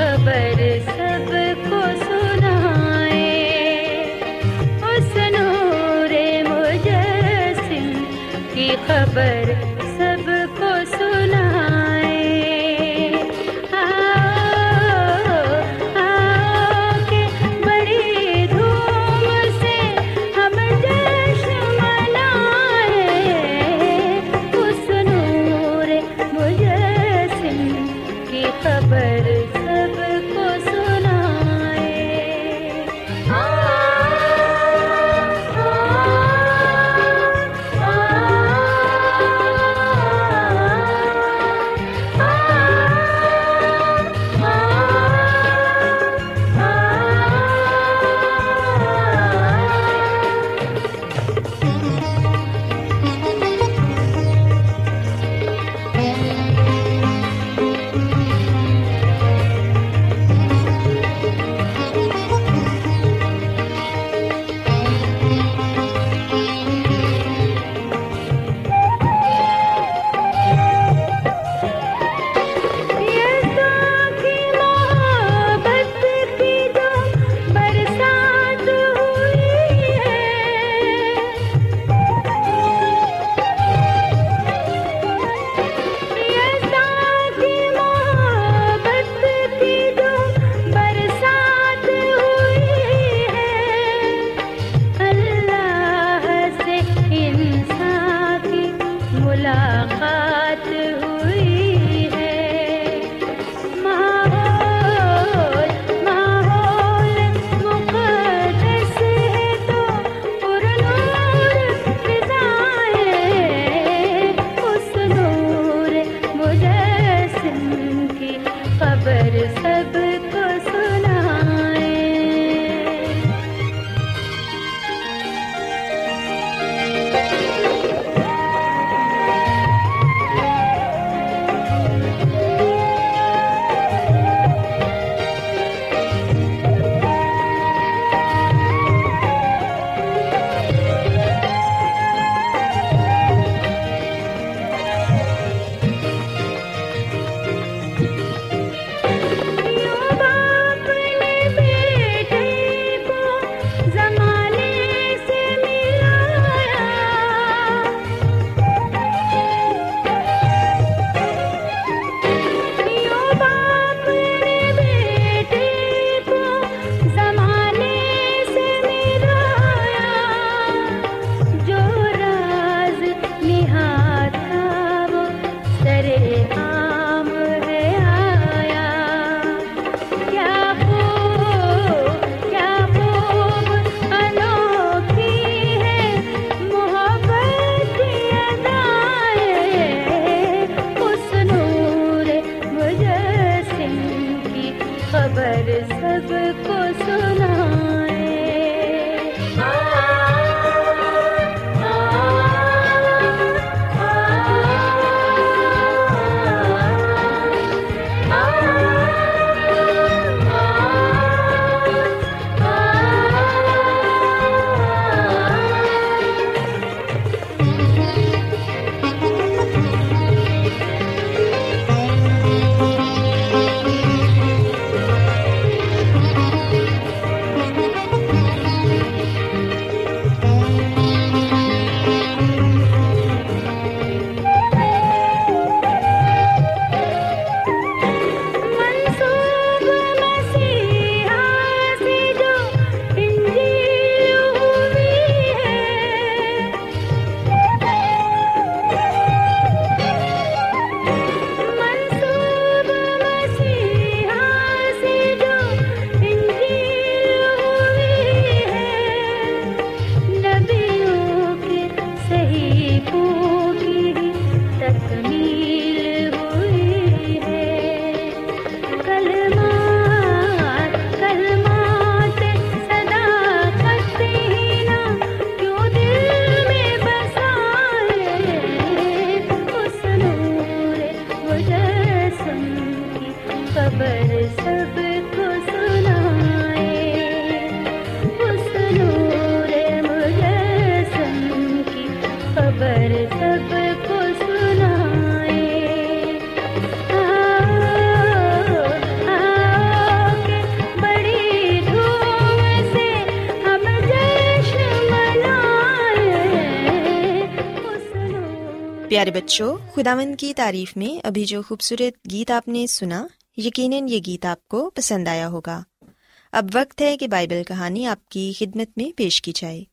خبر سب کو کی خبر پیارے بچوں خداون کی تعریف میں ابھی جو خوبصورت گیت آپ نے سنا، یقیناً یہ گیت آپ کو پسند آیا ہوگا۔ اب وقت ہے کہ بائبل کہانی آپ کی خدمت میں پیش کی جائے۔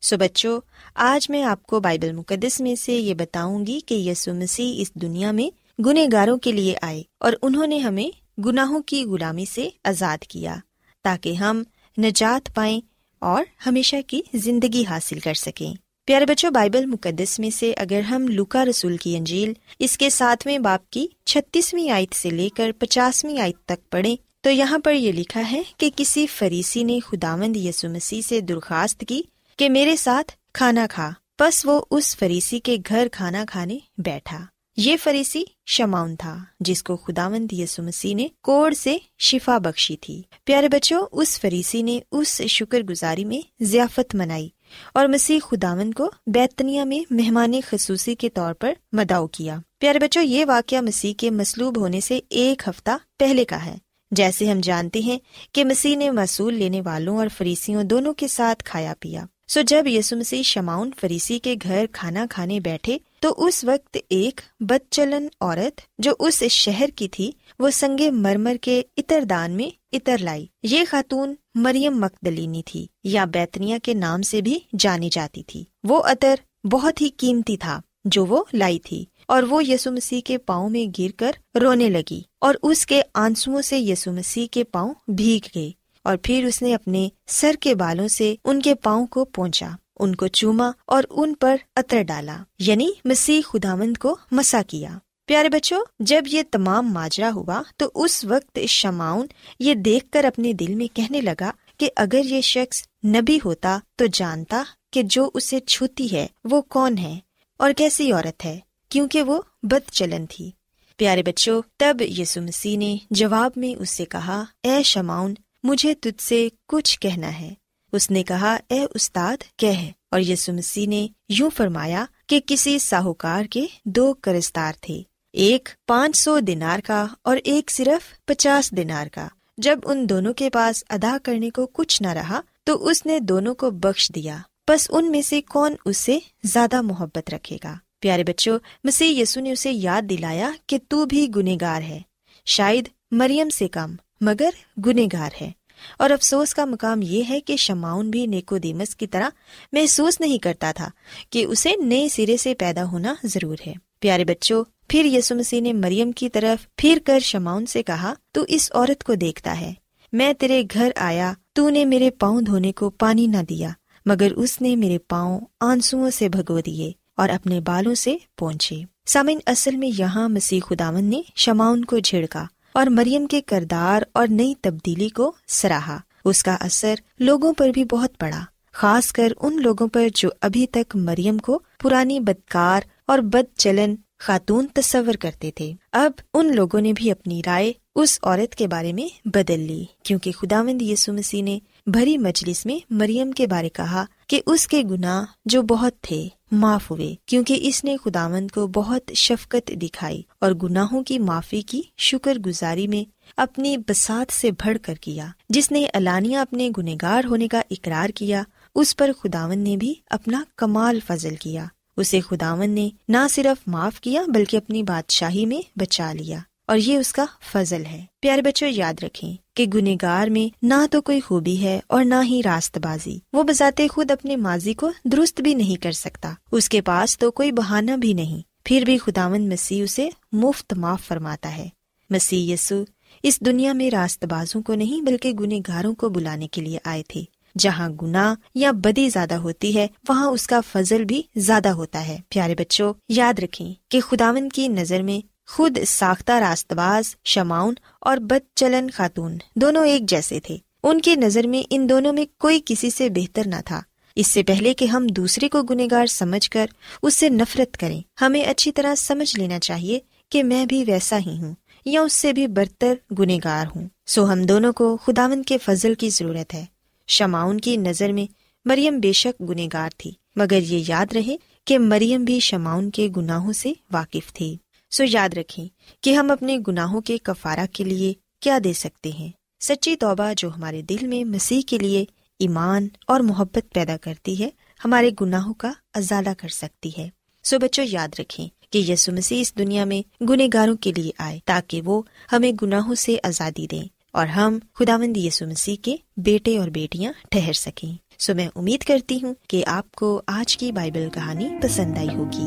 سو بچوں، آج میں آپ کو بائبل مقدس میں سے یہ بتاؤں گی کہ یسو مسیح اس دنیا میں گنہ گاروں کے لیے آئے اور انہوں نے ہمیں گناہوں کی غلامی سے آزاد کیا تاکہ ہم نجات پائیں اور ہمیشہ کی زندگی حاصل کر سکیں۔ پیارے بچوں، بائبل مقدس میں سے اگر ہم لوکا رسول کی انجیل اس کے ساتویں باپ کی چھتیسویں آیت سے لے کر پچاسویں آیت تک پڑھے تو یہاں پر یہ لکھا ہے کہ کسی فریسی نے خداوند یسو مسیح سے درخواست کی کہ میرے ساتھ کھانا کھا بس وہ اس فریسی کے گھر کھانا کھانے بیٹھا۔ یہ فریسی شماؤن تھا، جس کو خداوند یسو مسیح نے کوڑ سے شفا بخشی تھی۔ پیارے بچوں، اس فریسی نے اس شکر گزاری میں ضیافت منائی۔ اور مسیح خداون کو بیتنیا میں مہمان خصوصی کے طور پر مداؤ کیا۔ پیارے بچوں، یہ واقعہ مسیح کے مصلوب ہونے سے ایک ہفتہ پہلے کا ہے۔ جیسے ہم جانتے ہیں کہ مسیح نے مصول لینے والوں اور فریسیوں دونوں کے ساتھ کھایا پیا۔ سو جب یسو مسیح شماؤن فریسی کے گھر کھانا کھانے بیٹھے تو اس وقت ایک بد چلن عورت جو اس شہر کی تھی، وہ سنگے مرمر کے اتر دان میں اتر لائی۔ یہ خاتون مریم مقدلینی تھی یا بیتنیا کے نام سے بھی جانی جاتی تھی۔ وہ عطر بہت ہی قیمتی تھا جو وہ لائی تھی اور وہ یسو مسیح کے پاؤں میں گر کر رونے لگی اور اس کے آنسو سے یسو مسیح کے پاؤں بھیگ گئے۔ اور پھر اس نے اپنے سر کے بالوں سے ان کے پاؤں کو پہنچا ان کو چوما اور ان پر عطر ڈالا یعنی مسیح خداوند کو مسا کیا۔ پیارے بچوں، جب یہ تمام ماجرا ہوا تو اس وقت شماؤن یہ دیکھ کر اپنے دل میں کہنے لگا کہ اگر یہ شخص نبی ہوتا تو جانتا کہ جو اسے چھوتی ہے وہ کون ہے اور کیسی عورت ہے، کیونکہ وہ بد چلن تھی۔ پیارے بچوں، تب یسو مسیح نے جواب میں اس سے کہا، اے شماؤن مجھے تجھ سے کچھ کہنا ہے۔ اس نے کہا، اے استاد کہ اور یسو مسیح نے یوں فرمایا کہ کسی ساہوکار کے دو کرستار تھے، ایک پانچ سو دینار کا اور ایک صرف پچاس دینار کا۔ جب ان دونوں کے پاس ادا کرنے کو کچھ نہ رہا، تو اس نے دونوں کو بخش دیا۔ بس ان میں سے کون اس سے زیادہ محبت رکھے گا؟ پیارے بچوں، مسیح یسو نے اسے یاد دلایا کہ تو بھی گنےگار ہے، شاید مریم سے کم۔ مگر گنےگار ہے۔ اور افسوس کا مقام یہ ہے کہ شماؤن بھی نیکو دیمس کی طرح محسوس نہیں کرتا تھا کہ اسے نئے سرے سے پیدا ہونا ضرور ہے۔ پیارے بچوں، پھر یسو مسیح نے مریم کی طرف پھر کر شماؤن سے کہا، تو اس عورت کو دیکھتا ہے۔ میں تیرے گھر آیا، تو نے میرے پاؤں دھونے کو پانی نہ دیا، مگر اس نے میرے پاؤں آنسو سے بھگو دیے اور اپنے بالوں سے پہنچے سامن اصل میں یہاں مسیح خداون نے شماؤن کو جھڑکا۔ اور مریم کے کردار اور نئی تبدیلی کو سراہا۔ اس کا اثر لوگوں پر بھی بہت پڑا، خاص کر ان لوگوں پر جو ابھی تک مریم کو پرانی بدکار اور بد چلن خاتون تصور کرتے تھے۔ اب ان لوگوں نے بھی اپنی رائے اس عورت کے بارے میں بدل لی، کیونکہ خدا مند یسو مسیح نے بھری مجلس میں مریم کے بارے کہا کہ اس کے گناہ جو بہت تھے معاف ہوئے، کیونکہ اس نے خداوند کو بہت شفقت دکھائی اور گناہوں کی معافی کی شکر گزاری میں اپنی بسات سے بڑھ کر کیا۔ جس نے علانیہ اپنے گنےگار ہونے کا اقرار کیا، اس پر خداون نے بھی اپنا کمال فضل کیا۔ اسے خداون نے نہ صرف معاف کیا، بلکہ اپنی بادشاہی میں بچا لیا اور یہ اس کا فضل ہے۔ پیارے بچوں، یاد رکھیں کہ گنےگار میں نہ تو کوئی خوبی ہے اور نہ ہی راست بازی۔ وہ بذات خود اپنے ماضی کو درست بھی نہیں کر سکتا۔ اس کے پاس تو کوئی بہانہ بھی نہیں۔ پھر بھی خداون مسیح اسے مفت معاف فرماتا ہے۔ مسیح یسو اس دنیا میں راست بازوں کو نہیں بلکہ گنہ گاروں کو بلانے کے لیے آئے تھے۔ جہاں گنا یا بدی زیادہ ہوتی ہے، وہاں اس کا فضل بھی زیادہ ہوتا ہے۔ پیارے بچوں، یاد رکھیں کہ خداون کی نظر میں خود ساختہ راست باز شماؤن اور بد چلن خاتون دونوں ایک جیسے تھے۔ ان کی نظر میں ان دونوں میں کوئی کسی سے بہتر نہ تھا۔ اس سے پہلے کہ ہم دوسرے کو گنےگار سمجھ کر اس سے نفرت کریں، ہمیں اچھی طرح سمجھ لینا چاہیے کہ میں بھی ویسا ہی ہوں یا اس سے بھی برتر گنہ گار ہوں۔ سو ہم دونوں کو خداون کے فضل کی ضرورت ہے۔ شماؤن کی نظر میں مریم بے شک گنہ گار تھی، مگر یہ یاد رہے کہ مریم بھی شماؤن کے گناہوں سے واقف تھی سو یاد رکھیں کہ ہم اپنے گناہوں کے کفارہ کے لیے کیا دے سکتے ہیں۔ سچی توبہ جو ہمارے دل میں مسیح کے لیے ایمان اور محبت پیدا کرتی ہے، ہمارے گناہوں کا ازالہ کر سکتی ہے۔ سو بچوں، یاد رکھیں کہ یسو مسیح اس دنیا میں گنہ گاروں کے لیے آئے تاکہ وہ ہمیں گناہوں سے آزادی دیں اور ہم خدا مند یسو مسیح کے بیٹے اور بیٹیاں ٹھہر سکیں۔ سو میں امید کرتی ہوں کہ آپ کو آج کی بائبل کہانی پسند آئی ہوگی۔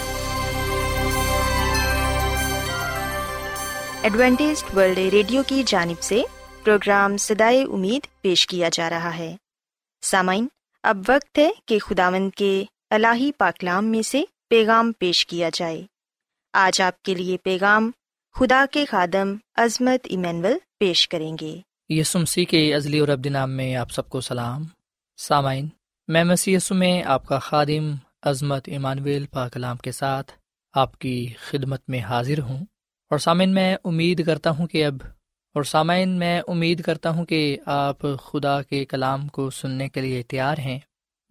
Adventist world radio کی جانب سے پروگرام سدائے امید پیش کیا جا رہا ہے۔ سامعین، اب وقت ہے کہ خداوند کے الہی پاکلام میں سے پیغام پیش کیا جائے۔ آج آپ کے لیے پیغام خدا کے خادم عظمت ایمینول پیش کریں گے۔ یسمسی کے عزلی اور ابد نام میں آپ سب کو سلام۔ سامعین، میں مسی میں آپ کا خادم عظمت ایمانویل پاکلام کے ساتھ آپ کی خدمت میں حاضر ہوں۔ اور سامعین میں امید کرتا ہوں کہ اب اور سامعین میں امید کرتا ہوں کہ آپ خدا کے کلام کو سننے کے لیے تیار ہیں۔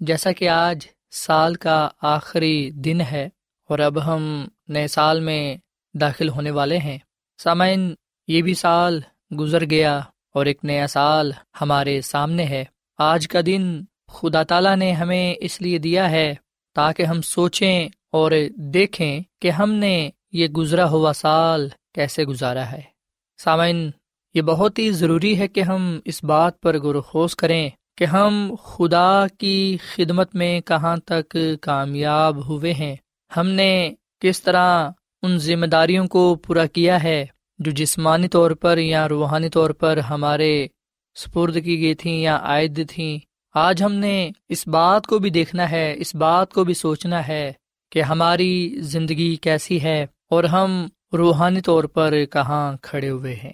جیسا کہ آج سال کا آخری دن ہے اور اب ہم نئے سال میں داخل ہونے والے ہیں۔ سامعین، یہ بھی سال گزر گیا اور ایک نیا سال ہمارے سامنے ہے۔ آج کا دن خدا تعالیٰ نے ہمیں اس لیے دیا ہے تاکہ ہم سوچیں اور دیکھیں کہ ہم نے یہ گزرا ہوا سال کیسے گزارا ہے؟ سامعین، یہ بہت ہی ضروری ہے کہ ہم اس بات پر غور و خوص کریں کہ ہم خدا کی خدمت میں کہاں تک کامیاب ہوئے ہیں۔ ہم نے کس طرح ان ذمہ داریوں کو پورا کیا ہے جو جسمانی طور پر یا روحانی طور پر ہمارے سپرد کی گئی تھیں یا عائد تھیں۔ آج ہم نے اس بات کو بھی دیکھنا ہے، اس بات کو بھی سوچنا ہے کہ ہماری زندگی کیسی ہے۔ اور ہم روحانی طور پر کہاں کھڑے ہوئے ہیں۔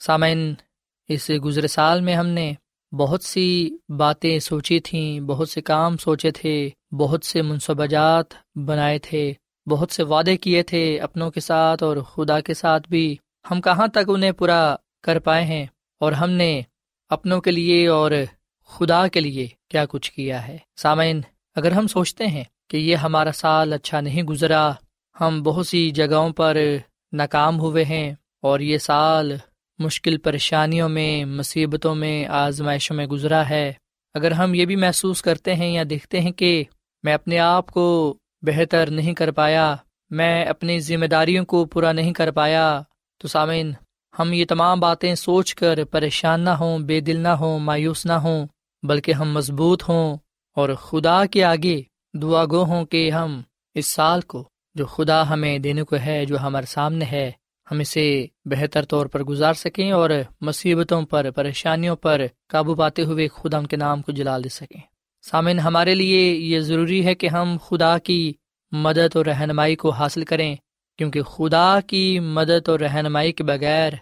سامعین، اس گزرے سال میں ہم نے بہت سی باتیں سوچی تھیں، بہت سے کام سوچے تھے، بہت سے منصوبہ جات بنائے تھے، بہت سے وعدے کیے تھے، اپنوں کے ساتھ اور خدا کے ساتھ بھی۔ ہم کہاں تک انہیں پورا کر پائے ہیں؟ اور ہم نے اپنوں کے لیے اور خدا کے لیے کیا کچھ کیا ہے؟ سامعین، اگر ہم سوچتے ہیں کہ یہ ہمارا سال اچھا نہیں گزرا ہم بہت سی جگہوں پر ناکام ہوئے ہیں اور یہ سال مشکل پریشانیوں میں، مصیبتوں میں، آزمائشوں میں گزرا ہے۔ اگر ہم یہ بھی محسوس کرتے ہیں یا دیکھتے ہیں کہ میں اپنے آپ کو بہتر نہیں کر پایا، میں اپنی ذمہ داریوں کو پورا نہیں کر پایا، تو سامعین، ہم یہ تمام باتیں سوچ کر پریشان نہ ہوں، بے دل نہ ہوں، مایوس نہ ہوں، بلکہ ہم مضبوط ہوں۔ اور خدا کے آگے دعا گو ہوں کہ ہم اس سال کو جو خدا ہمیں دینے کو ہے، جو ہمارے سامنے ہے، ہم اسے بہتر طور پر گزار سکیں اور مصیبتوں پر، پریشانیوں پر قابو پاتے ہوئے خدا ان کے نام کو جلا دے سکیں۔ سامن ہمارے لیے یہ ضروری ہے کہ ہم خدا کی مدد اور رہنمائی کو حاصل کریں، کیونکہ خدا کی مدد اور رہنمائی کے بغیر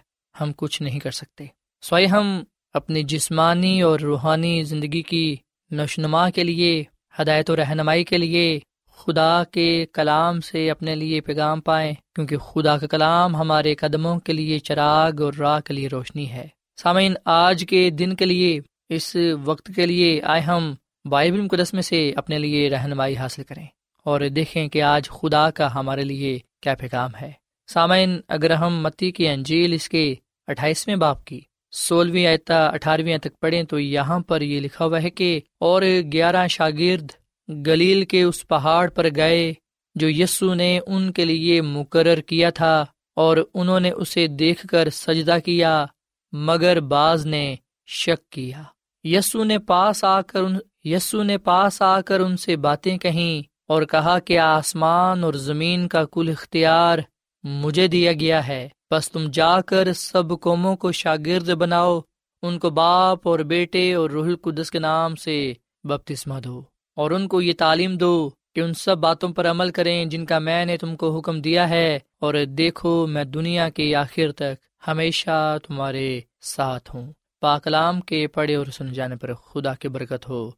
ہم کچھ نہیں کر سکتے۔ سوائے ہم اپنی جسمانی اور روحانی زندگی کی نشنما کے لیے، ہدایت و رہنمائی کے لیے خدا کے کلام سے اپنے لیے پیغام پائیں، کیونکہ خدا کا کلام ہمارے قدموں کے لیے چراغ اور راہ کے لیے روشنی ہے۔ سامعین، آج کے دن کے لیے، اس وقت کے لیے آئے ہم بائبل مقدس میں سے اپنے لیے رہنمائی حاصل کریں اور دیکھیں کہ آج خدا کا ہمارے لیے کیا پیغام ہے۔ سامعین، اگر ہم متی کی انجیل اس کے اٹھائیسویں باپ کی سولہویں آیتا اٹھارہویں تک پڑھیں تو یہاں پر یہ لکھا ہوا ہے کہ اور گیارہ شاگرد گلیل کے اس پہاڑ پر گئے جو یسو نے ان کے لیے مقرر کیا تھا اور انہوں نے اسے دیکھ کر سجدہ کیا، مگر بعض نے شک کیا۔ یسو نے پاس آ کر ان، یسو نے پاس آ کر ان سے باتیں کہیں اور کہا کہ آسمان اور زمین کا کل اختیار مجھے دیا گیا ہے۔ بس تم جا کر سب قوموں کو شاگرد بناؤ، ان کو باپ اور بیٹے اور روح القدس کے نام سے بپتسمہ دو۔ اور ان کو یہ تعلیم دو کہ ان سب باتوں پر عمل کریں جن کا میں نے تم کو حکم دیا ہے، اور دیکھو میں دنیا کے آخر تک ہمیشہ تمہارے ساتھ ہوں۔ پاکلام کے پڑھے اور سن جانے پر خدا کی برکت ہو۔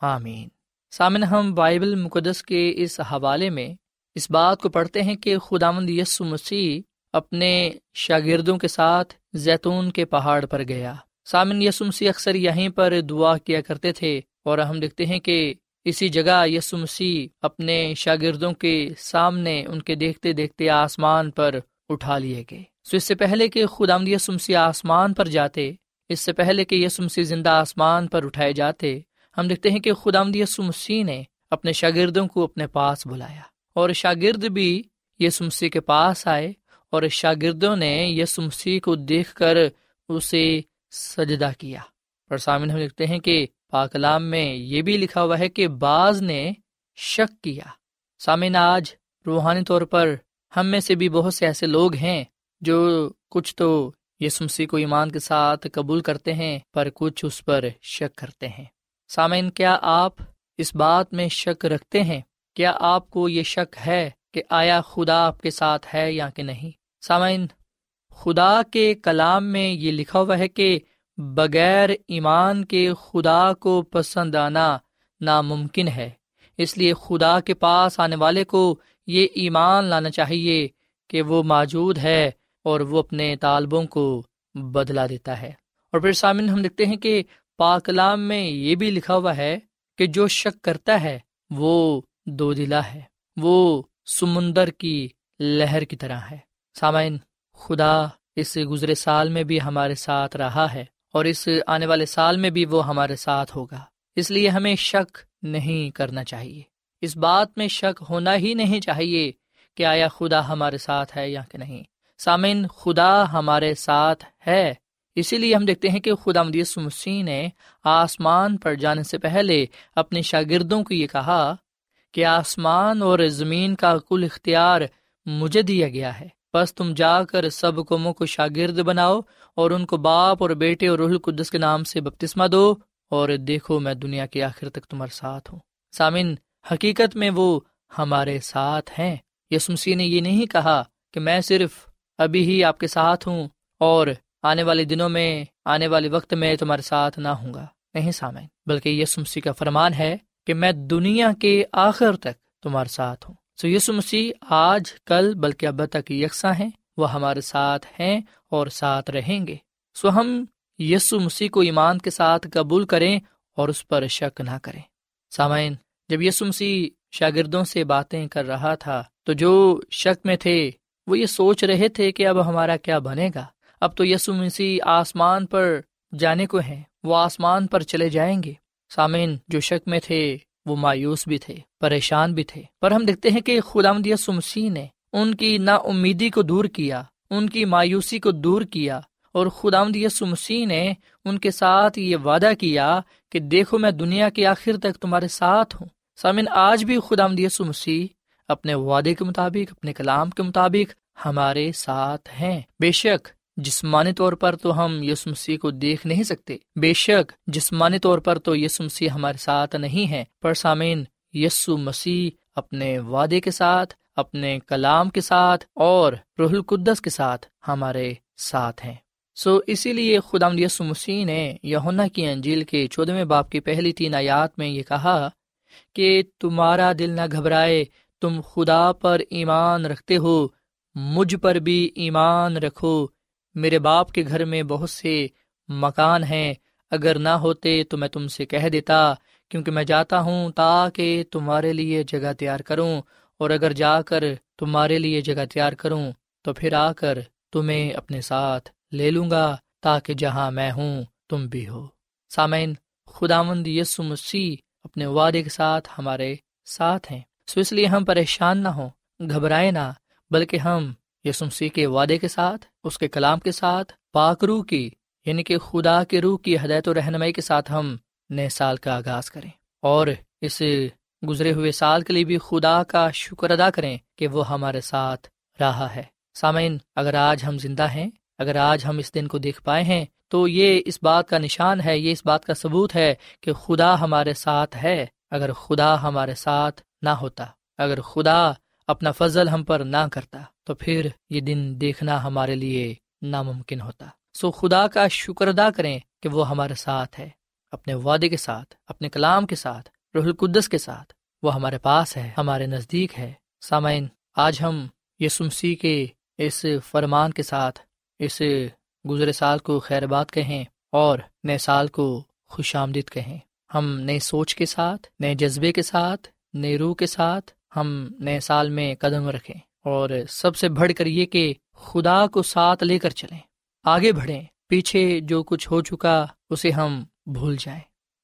آمین۔ سامن ہم بائبل مقدس کے اس حوالے میں اس بات کو پڑھتے ہیں کہ خدا مند یسو مسیح اپنے شاگردوں کے ساتھ زیتون کے پہاڑ پر گیا۔ سامن یسو مسیح اکثر یہیں پر دعا کیا کرتے تھے اور ہم دیکھتے ہیں کہ اسی جگہ یسو مسیح اپنے شاگردوں کے سامنے ان کے دیکھتے دیکھتے آسمان پر اٹھا لیے گئے۔ سو اس سے پہلے کہ خدا یسو مسیح آسمان پر جاتے، اس سے پہلے کہ یسو مسیح زندہ آسمان پر اٹھائے جاتے، ہم دیکھتے ہیں کہ خدا یسو مسیح نے اپنے شاگردوں کو اپنے پاس بلایا۔ اور شاگرد بھی یسو مسیح کے پاس آئے اور شاگردوں نے یسو مسیح کو دیکھ کر اسے سجدہ کیا۔ اور سامنے ہم دیکھتے ہیں کہ پاکلام میں یہ بھی لکھا ہوا ہے کہ بعض نے شک کیا۔ سامعین، آج روحانی طور پر ہم میں سے بھی بہت سے ایسے لوگ ہیں جو کچھ تو یسمسی کو ایمان کے ساتھ قبول کرتے ہیں، پر کچھ اس پر شک کرتے ہیں۔ سامعین، کیا آپ اس بات میں شک رکھتے ہیں؟ کیا آپ کو یہ شک ہے کہ آیا خدا آپ کے ساتھ ہے یا کہ نہیں؟ سامعین، خدا کے کلام میں یہ لکھا ہوا ہے کہ بغیر ایمان کے خدا کو پسند آنا ناممکن ہے۔ اس لیے خدا کے پاس آنے والے کو یہ ایمان لانا چاہیے کہ وہ موجود ہے اور وہ اپنے طالبوں کو بدلا دیتا ہے۔ اور پھر سامن ہم دیکھتے ہیں کہ پاکلام میں یہ بھی لکھا ہوا ہے کہ جو شک کرتا ہے وہ دو دلا ہے، وہ سمندر کی لہر کی طرح ہے۔ سامعین، خدا اس گزرے سال میں بھی ہمارے ساتھ رہا ہے۔ اور اس آنے والے سال میں بھی وہ ہمارے ساتھ ہوگا۔ اس لیے ہمیں شک نہیں کرنا چاہیے۔ اس بات میں شک ہونا ہی نہیں چاہیے کہ آیا خدا ہمارے ساتھ ہے یا کہ نہیں۔ سامعین، خدا ہمارے ساتھ ہے۔ اسی لیے ہم دیکھتے ہیں کہ خدا مدیس مسیح نے آسمان پر جانے سے پہلے اپنے شاگردوں کو یہ کہا کہ آسمان اور زمین کا کل اختیار مجھے دیا گیا ہے۔ بس تم جا کر سب قوموں کو شاگرد بناؤ اور ان کو باپ اور بیٹے اور روح القدس کے نام سے بپتسمہ دو اور دیکھو میں دنیا کے آخر تک تمہارے ساتھ ہوں۔ سامن حقیقت میں وہ ہمارے ساتھ ہیں۔ یسمسی نے یہ نہیں کہا کہ میں صرف ابھی ہی آپ کے ساتھ ہوں اور آنے والے دنوں میں، آنے والے وقت میں تمہارے ساتھ نہ ہوں گا۔ نہیں سامعین، بلکہ یسمسی کا فرمان ہے کہ میں دنیا کے آخر تک تمہارے ساتھ ہوں۔ سو یسو مسیح آج، کل، بلکہ اب تک یکساں ہیں، وہ ہمارے ساتھ ہیں اور ساتھ رہیں گے۔ سو ہم یسو مسیح کو ایمان کے ساتھ قبول کریں اور اس پر شک نہ کریں۔ سامعین، جب یسو مسیح شاگردوں سے باتیں کر رہا تھا، تو جو شک میں تھے، وہ یہ سوچ رہے تھے کہ اب ہمارا کیا بنے گا۔ اب تو یسو مسیح آسمان پر جانے کو ہیں، وہ آسمان پر چلے جائیں گے۔ سامعین، جو شک میں تھے وہ مایوس بھی تھے، پریشان بھی تھے۔ پر ہم دیکھتے ہیں کہ خدا مدیہ سمسی نے ان کی نا امیدی کو دور کیا، ان کی مایوسی کو دور کیا اور خدا مدیہ نے ان کے ساتھ یہ وعدہ کیا کہ دیکھو میں دنیا کے آخر تک تمہارے ساتھ ہوں۔ سامن آج بھی خدا مدیہ سمسی اپنے وعدے کے مطابق، اپنے کلام کے مطابق ہمارے ساتھ ہیں۔ بے شک جسمانی طور پر تو ہم یس مسیح کو دیکھ نہیں سکتے۔ بے شک، جسمانی طور پر تو یس مسیح ہمارے ساتھ نہیں ہے پر سامعین یسو مسیح اپنے وعدے کے ساتھ، اپنے کلام کے ساتھ اور رح القدس کے ساتھ ہمارے ساتھ ہیں۔ سو اسی لیے خدا یسو مسیح نے یونا کی انجیل کے چودہویں باپ کی پہلی تین آیات میں یہ کہا کہ تمہارا دل نہ گھبرائے، تم خدا پر ایمان رکھتے ہو، مجھ پر بھی ایمان رکھو۔ میرے باپ کے گھر میں بہت سے مکان ہیں۔ اگر نہ ہوتے تو میں تم سے کہہ دیتا، کیونکہ میں جاتا ہوں تاکہ تمہارے لیے جگہ تیار کروں، اور اگر جا کر تمہارے لیے جگہ تیار کروں تو پھر آ کر تمہیں اپنے ساتھ لے لوں گا تاکہ جہاں میں ہوں تم بھی ہو۔ سامعین خدا مند یسو مسیح اپنے وعدے کے ساتھ ہمارے ساتھ ہیں۔ سو اس لیے ہم پریشان نہ ہوں، گھبرائے نہ، بلکہ ہم یسو مسیح کے وعدے کے ساتھ اس کے کلام کے ساتھ پاک روح کی یعنی کہ خدا کے روح کی ہدایت و رہنمائی کے ساتھ ہم نئے سال کا آغاز کریں۔ اور اس گزرے ہوئے سال کے لیے بھی خدا کا شکر ادا کریں کہ وہ ہمارے ساتھ رہا ہے۔ سامعین، اگر آج ہم زندہ ہیں، اگر آج ہم اس دن کو دیکھ پائے ہیں، تو یہ اس بات کا نشان ہے، یہ اس بات کا ثبوت ہے کہ خدا ہمارے ساتھ ہے۔ اگر خدا ہمارے ساتھ نہ ہوتا، اگر خدا اپنا فضل ہم پر نہ کرتا تو پھر یہ دن دیکھنا ہمارے لیے ناممکن ہوتا۔ سو خدا کا شکر ادا کریں کہ وہ ہمارے ساتھ ہے، اپنے وعدے کے ساتھ، اپنے کلام کے ساتھ رح القدس کے ساتھ۔ وہ ہمارے پاس ہے، ہمارے نزدیک ہے۔ سامعین، آج ہم یسمسی کے اس فرمان کے ساتھ اس گزرے سال کو خیر بات کہیں اور نئے سال کو خوش آمدید کہیں۔ ہم نئے سوچ کے ساتھ، نئے جذبے کے ساتھ، نئے روح کے ساتھ ہم نئے سال میں قدم رکھیں اور سب سے بڑھ کر یہ کہ خدا کو ساتھ لے کر چلیں۔ آگے بڑھیں، پیچھے جو کچھ ہو چکا اسے ہم بھول جائیں۔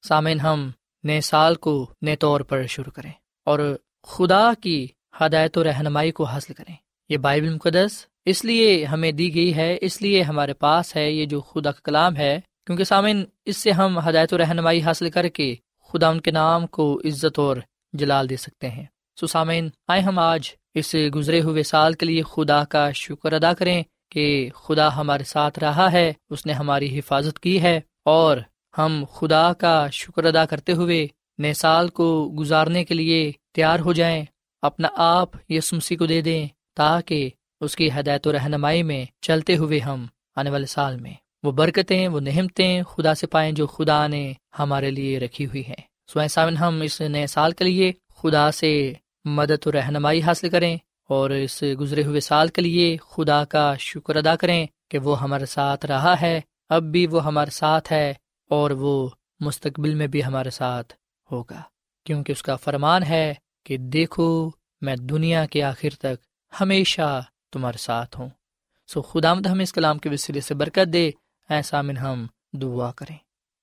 سامعین، ہم نئے سال کو نئے طور پر شروع کریں اور خدا کی ہدایت و رہنمائی کو حاصل کریں۔ یہ بائبل مقدس اس لیے ہمیں دی گئی ہے، اس لیے ہمارے پاس ہے، یہ جو خدا کا کلام ہے۔ کیونکہ سامعین، اس سے ہم ہدایت و رہنمائی حاصل کر کے خدا ان کے نام کو عزت اور جلال دے سکتے ہیں۔ سو سامعین، آئے ہم آج اس گزرے ہوئے سال کے لیے خدا کا شکر ادا کریں کہ خدا ہمارے ساتھ رہا ہے، اس نے ہماری حفاظت کی ہے اور ہم خدا کا شکر ادا کرتے ہوئے نئے سال کو گزارنے کے لیے تیار ہو جائیں۔ اپنا آپ یسمسی کو دے دیں تاکہ اس کی ہدایت و رہنمائی میں چلتے ہوئے ہم آنے والے سال میں وہ برکتیں، وہ نہمتیں خدا سے پائیں جو خدا نے ہمارے لیے رکھی ہوئی ہیں۔ سوائے ساون ہم اس نئے سال کے لیے خدا سے مدد و رہنمائی حاصل کریں اور اس گزرے ہوئے سال کے لیے خدا کا شکر ادا کریں کہ وہ ہمارے ساتھ رہا ہے، اب بھی وہ ہمارے ساتھ ہے اور وہ مستقبل میں بھی ہمارے ساتھ ہوگا۔ کیونکہ اس کا فرمان ہے کہ دیکھو، میں دنیا کے آخر تک ہمیشہ تمہارے ساتھ ہوں۔ سو خدا مد ہم اس کلام کے وسیلے سے برکت دے، ایسا من ہم دعا کریں۔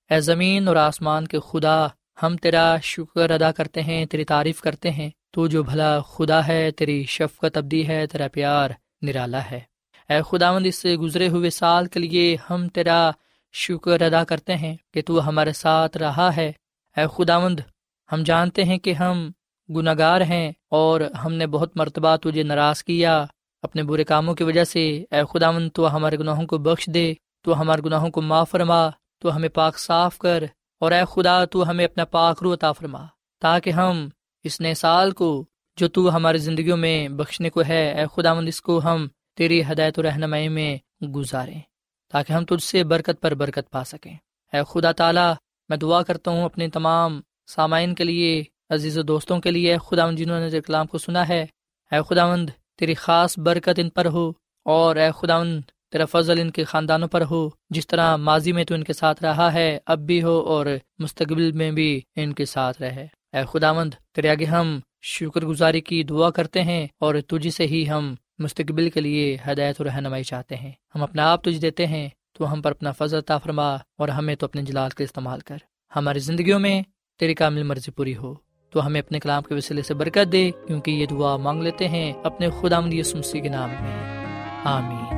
اے زمین اور آسمان کے خدا، ہم تیرا شکر ادا کرتے ہیں، تیری تعریف کرتے ہیں۔ تو جو بھلا خدا ہے، تیری شفقت ابدی ہے، تیرا پیار نرالا ہے۔ اے خدا مند اس سے گزرے ہوئے سال کے لیے ہم تیرا شکر ادا کرتے ہیں کہ تو ہمارے ساتھ رہا ہے۔ اے خدا مند ہم جانتے ہیں کہ ہم گناہ ہیں اور ہم نے بہت مرتبہ تجھے ناراض کیا۔ اپنے برے کاموں کی وجہ سے اے خدا مند تو ہمارے گناہوں کو بخش دے، تو ہمارے گناہوں کو معاف فرما، تو ہمیں پاک صاف کر، اور اے خدا، تو ہمیں اپنا پاک رو عطا فرما، تاکہ ہم اس نئے سال کو جو تو ہماری زندگیوں میں بخشنے کو ہے، اے خدا مند اس کو ہم تیری ہدایت و رہنمائی میں گزاریں تاکہ ہم تجھ سے برکت پر برکت پا سکیں۔ اے خدا تعالیٰ، میں دعا کرتا ہوں اپنے تمام سامعین کے لیے، عزیز و دوستوں کے لیے خدا مند جنہوں نے کلام کو سنا ہے۔ اے خدا مند تیری خاص برکت ان پر ہو اور اے خدا مند تیرا فضل ان کے خاندانوں پر ہو۔ جس طرح ماضی میں تو ان کے ساتھ رہا ہے، اب بھی ہو اور مستقبل میں بھی ان کے ساتھ رہے۔ اے خدا مند تیرے آگے ہم شکر گزاری کی دعا کرتے ہیں اور تجھ سے ہی ہم مستقبل کے لیے ہدایت و رہنمائی چاہتے ہیں۔ ہم اپنا آپ تجھ دیتے ہیں، تو ہم پر اپنا فضل فرما اور ہمیں تو اپنے جلال کا استعمال کر۔ ہماری زندگیوں میں تیری کامل مرضی پوری ہو، تو ہمیں اپنے کلام کے وسیلے سے برکت دے، کیونکہ یہ دعا مانگ لیتے ہیں اپنے خدا مدی سمسی کے نام میں۔ آمین۔